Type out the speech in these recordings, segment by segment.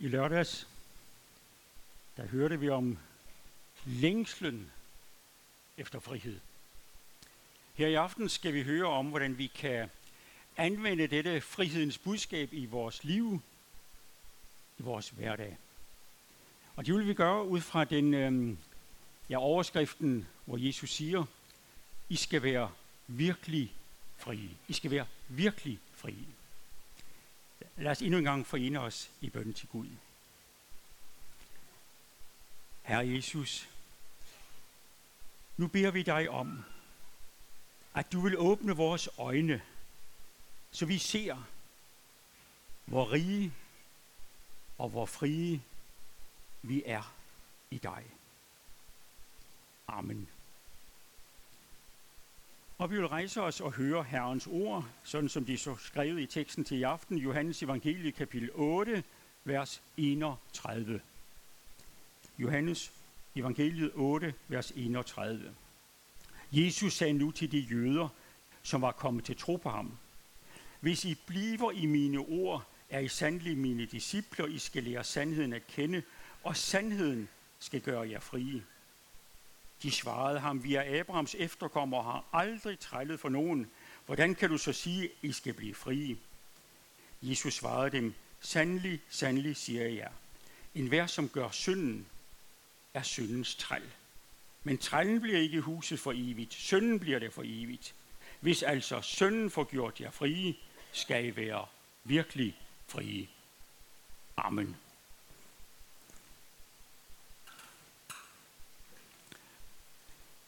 I lørdags, der hørte vi om længslen efter frihed. Her i aften skal vi høre om, hvordan vi kan anvende dette frihedens budskab i vores liv, i vores hverdag. Og det vil vi gøre ud fra den øh, ja, overskriften, hvor Jesus siger, I skal være virkelig frie. I skal være virkelig frie. Lad os endnu en gang forene os i bønden til Gud. Herre Jesus, nu beder vi dig om, at du vil åbne vores øjne, så vi ser, hvor rige og hvor frie vi er i dig. Amen. Og vi vil rejse os og høre Herrens ord, sådan som de så skrevet i teksten til i aften, Johannes evangelie kapitel 8, vers 31. Johannes evangeliet 8, vers 31. Jesus sagde nu til de jøder, som var kommet til tro på ham, Hvis I bliver i mine ord, er I sandelig mine discipler, I skal lære sandheden at kende, og sandheden skal gøre jer frie. De svarede ham, vi er Abrahams efterkommere har aldrig trællet for nogen. Hvordan kan du så sige, I skal blive frie? Jesus svarede dem, sandelig, sandelig siger jeg jer. En hver, som gør synden, er syndens træl. Men trællen bliver ikke huset for evigt, synden bliver det for evigt. Hvis altså synden får gjort jer frie, skal I være virkelig frie. Amen.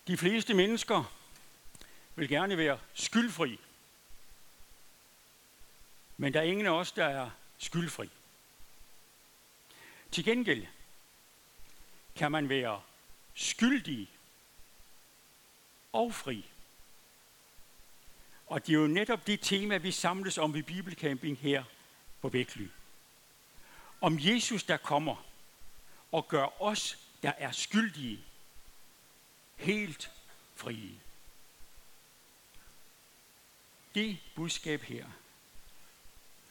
De fleste mennesker vil gerne være skyldfri. Men der er ingen af os, der er skyldfri. Til gengæld kan man være skyldig og fri. Og det er jo netop det tema, vi samles om ved Bibelcamping her på Vækly. Om Jesus, der kommer og gør os, der er skyldige, helt frie. Det budskab her,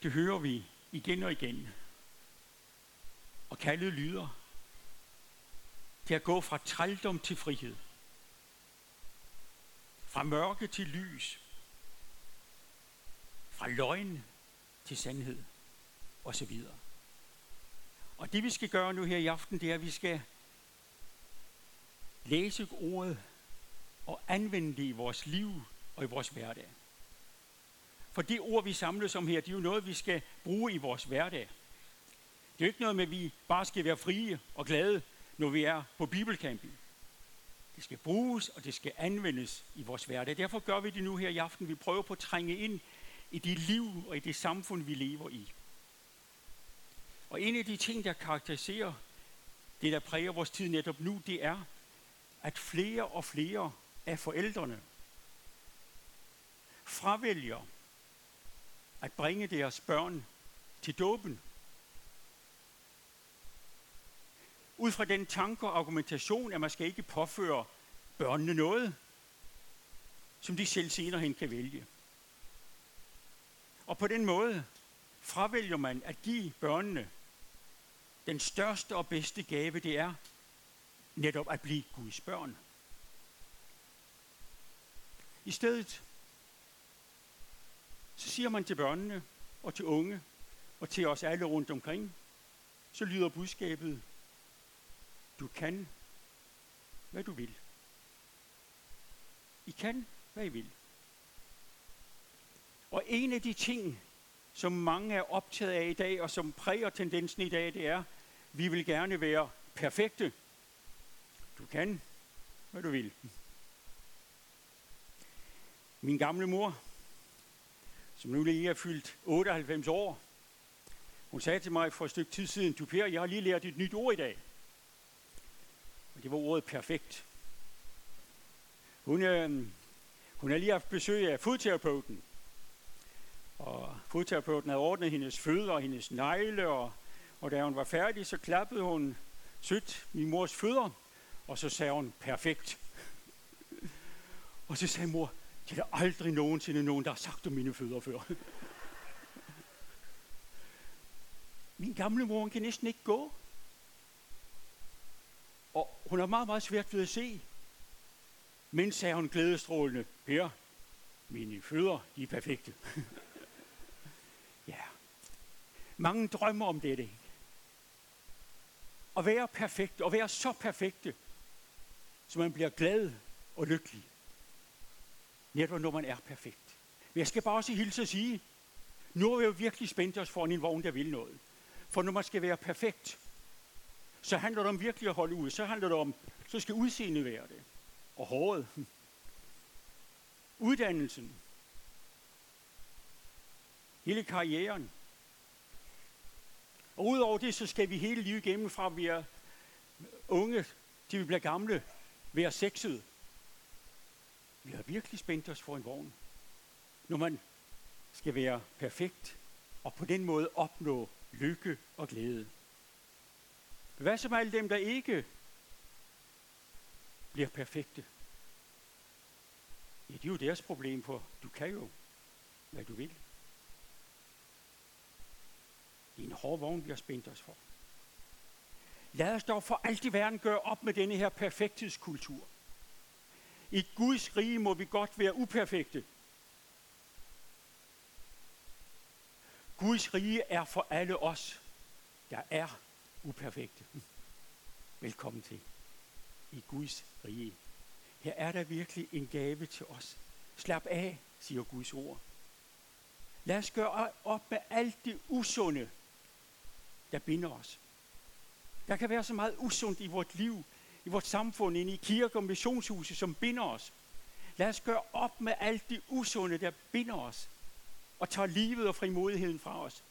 det hører vi igen og igen. Og kaldet lyder det at gå fra trældom til frihed. Fra mørke til lys. Fra løgn til sandhed. Og så videre. Og det vi skal gøre nu her i aften, det er, at vi skal læse ordet og anvende det i vores liv og i vores hverdag. For det ord, vi samles om her, det er jo noget, vi skal bruge i vores hverdag. Det er jo ikke noget med, at vi bare skal være frie og glade, når vi er på bibelcamping. Det skal bruges, og det skal anvendes i vores hverdag. Derfor gør vi det nu her i aften. Vi prøver på at trænge ind i det liv og i det samfund, vi lever i. Og en af de ting, der karakteriserer det, der præger vores tid netop nu, det er, at flere og flere af forældrene fravælger at bringe deres børn til dåben. Ud fra den tanke og argumentation, at man skal ikke påføre børnene noget, som de selv senere hen kan vælge. Og på den måde fravælger man at give børnene den største og bedste gave, det er netop at blive Guds børn. I stedet så siger man til børnene og til unge og til os alle rundt omkring, så lyder budskabet, du kan, hvad du vil. I kan, hvad I vil. Og en af de ting, som mange er optaget af i dag, og som præger tendensen i dag, det er, vi vil gerne være perfekte. Du kan, hvad du vil. Min gamle mor, som nu lige er fyldt 98 år, hun sagde til mig for et stykke tid siden, du Per, jeg har lige lært et nyt ord i dag. Og det var ordet perfekt. Hun, øh, hun har lige haft besøg af fodterapeuten. Og fodterapeuten havde ordnet hendes fødder og hendes negle, og, og da hun var færdig, så klappede hun sødt min mors fødder, og så sagde hun, perfekt. Og så sagde mor, det er der aldrig nogensinde nogen, der har sagt om mine fødder før. Min gamle mor hun kan næsten ikke gå. Og hun har meget, meget svært ved at se. Men sagde hun glædestrålende, Per, mine fødder, de er perfekte. ja. Mange drømmer om dette. At være perfekt, og være så perfekte, så man bliver glad og lykkelig. Netop når man er perfekt. Men jeg skal bare også hilse og sige, nu har vi jo virkelig spændt os for en vogn, der vil noget. For når man skal være perfekt, så handler det om virkelig at holde ud. Så handler det om, så skal udseendet være det. Og håret. Uddannelsen. Hele karrieren. Og udover det, så skal vi hele livet igennem fra vi er unge til vi bliver gamle, være sexet. Vi har virkelig spændt os for en vogn. Når man skal være perfekt, og på den måde opnå lykke og glæde. Hvad som alle dem, der ikke bliver perfekte? Ja, det er jo deres problem, for du kan jo, hvad du vil. Det er en hård vogn, vi har spændt os for. Lad os dog for alt i verden gøre op med denne her perfekthedskultur. I Guds rige må vi godt være uperfekte. Guds rige er for alle os, der er uperfekte. Velkommen til i Guds rige. Her er der virkelig en gave til os. Slap af, siger Guds ord. Lad os gøre op med alt det usunde, der binder os. Der kan være så meget usundt i vores liv, i vores samfund, inde i kirke og missionshuse, som binder os. Lad os gøre op med alt det usunde, der binder os, og tager livet og frimodigheden fra os.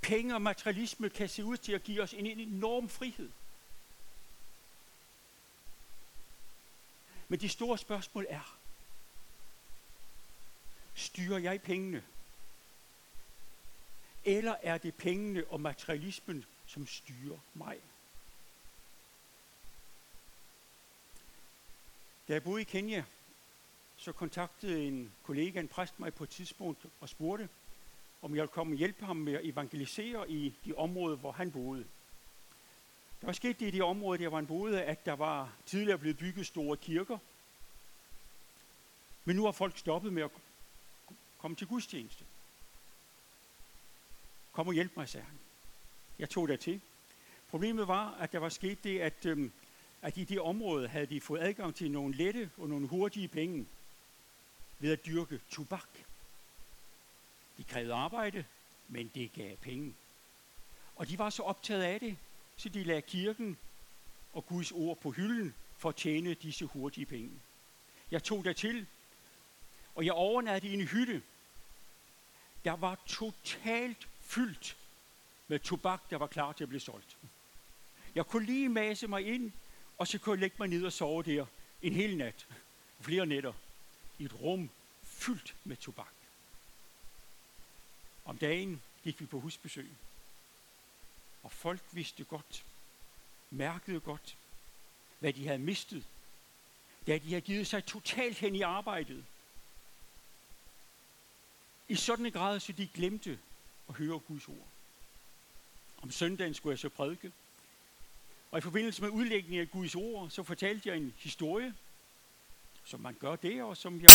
Penge og materialisme kan se ud til at give os en enorm frihed. Men de store spørgsmål er, styrer jeg pengene? Eller er det pengene og materialismen, som styrer mig? Da jeg boede i Kenya, så kontaktede en kollega, en præst mig på et tidspunkt og spurgte, om jeg ville komme og hjælpe ham med at evangelisere i de områder, hvor han boede. Der var sket det i de områder, der var han boede, at der var tidligere blevet bygget store kirker. Men nu har folk stoppet med at komme til gudstjeneste. Kom og hjælp mig, sagde han. Jeg tog der til. Problemet var, at der var sket det, at, øhm, at i det område havde de fået adgang til nogle lette og nogle hurtige penge ved at dyrke tobak. De krævede arbejde, men det gav penge. Og de var så optaget af det, så de lagde kirken og Guds ord på hylden for at tjene disse hurtige penge. Jeg tog der til, og jeg overnattede i en hytte. Der var totalt fyldt med tobak, der var klar til at blive solgt. Jeg kunne lige mase mig ind, og så kunne jeg lægge mig ned og sove der en hel nat, flere nætter, i et rum fyldt med tobak. Om dagen gik vi på husbesøg, og folk vidste godt, mærkede godt, hvad de havde mistet, da de havde givet sig totalt hen i arbejdet. I sådan en grad, så de glemte og høre Guds ord. Om søndagen skulle jeg så prædike, og i forbindelse med udlægningen af Guds ord, så fortalte jeg en historie, som man gør det, og som jeg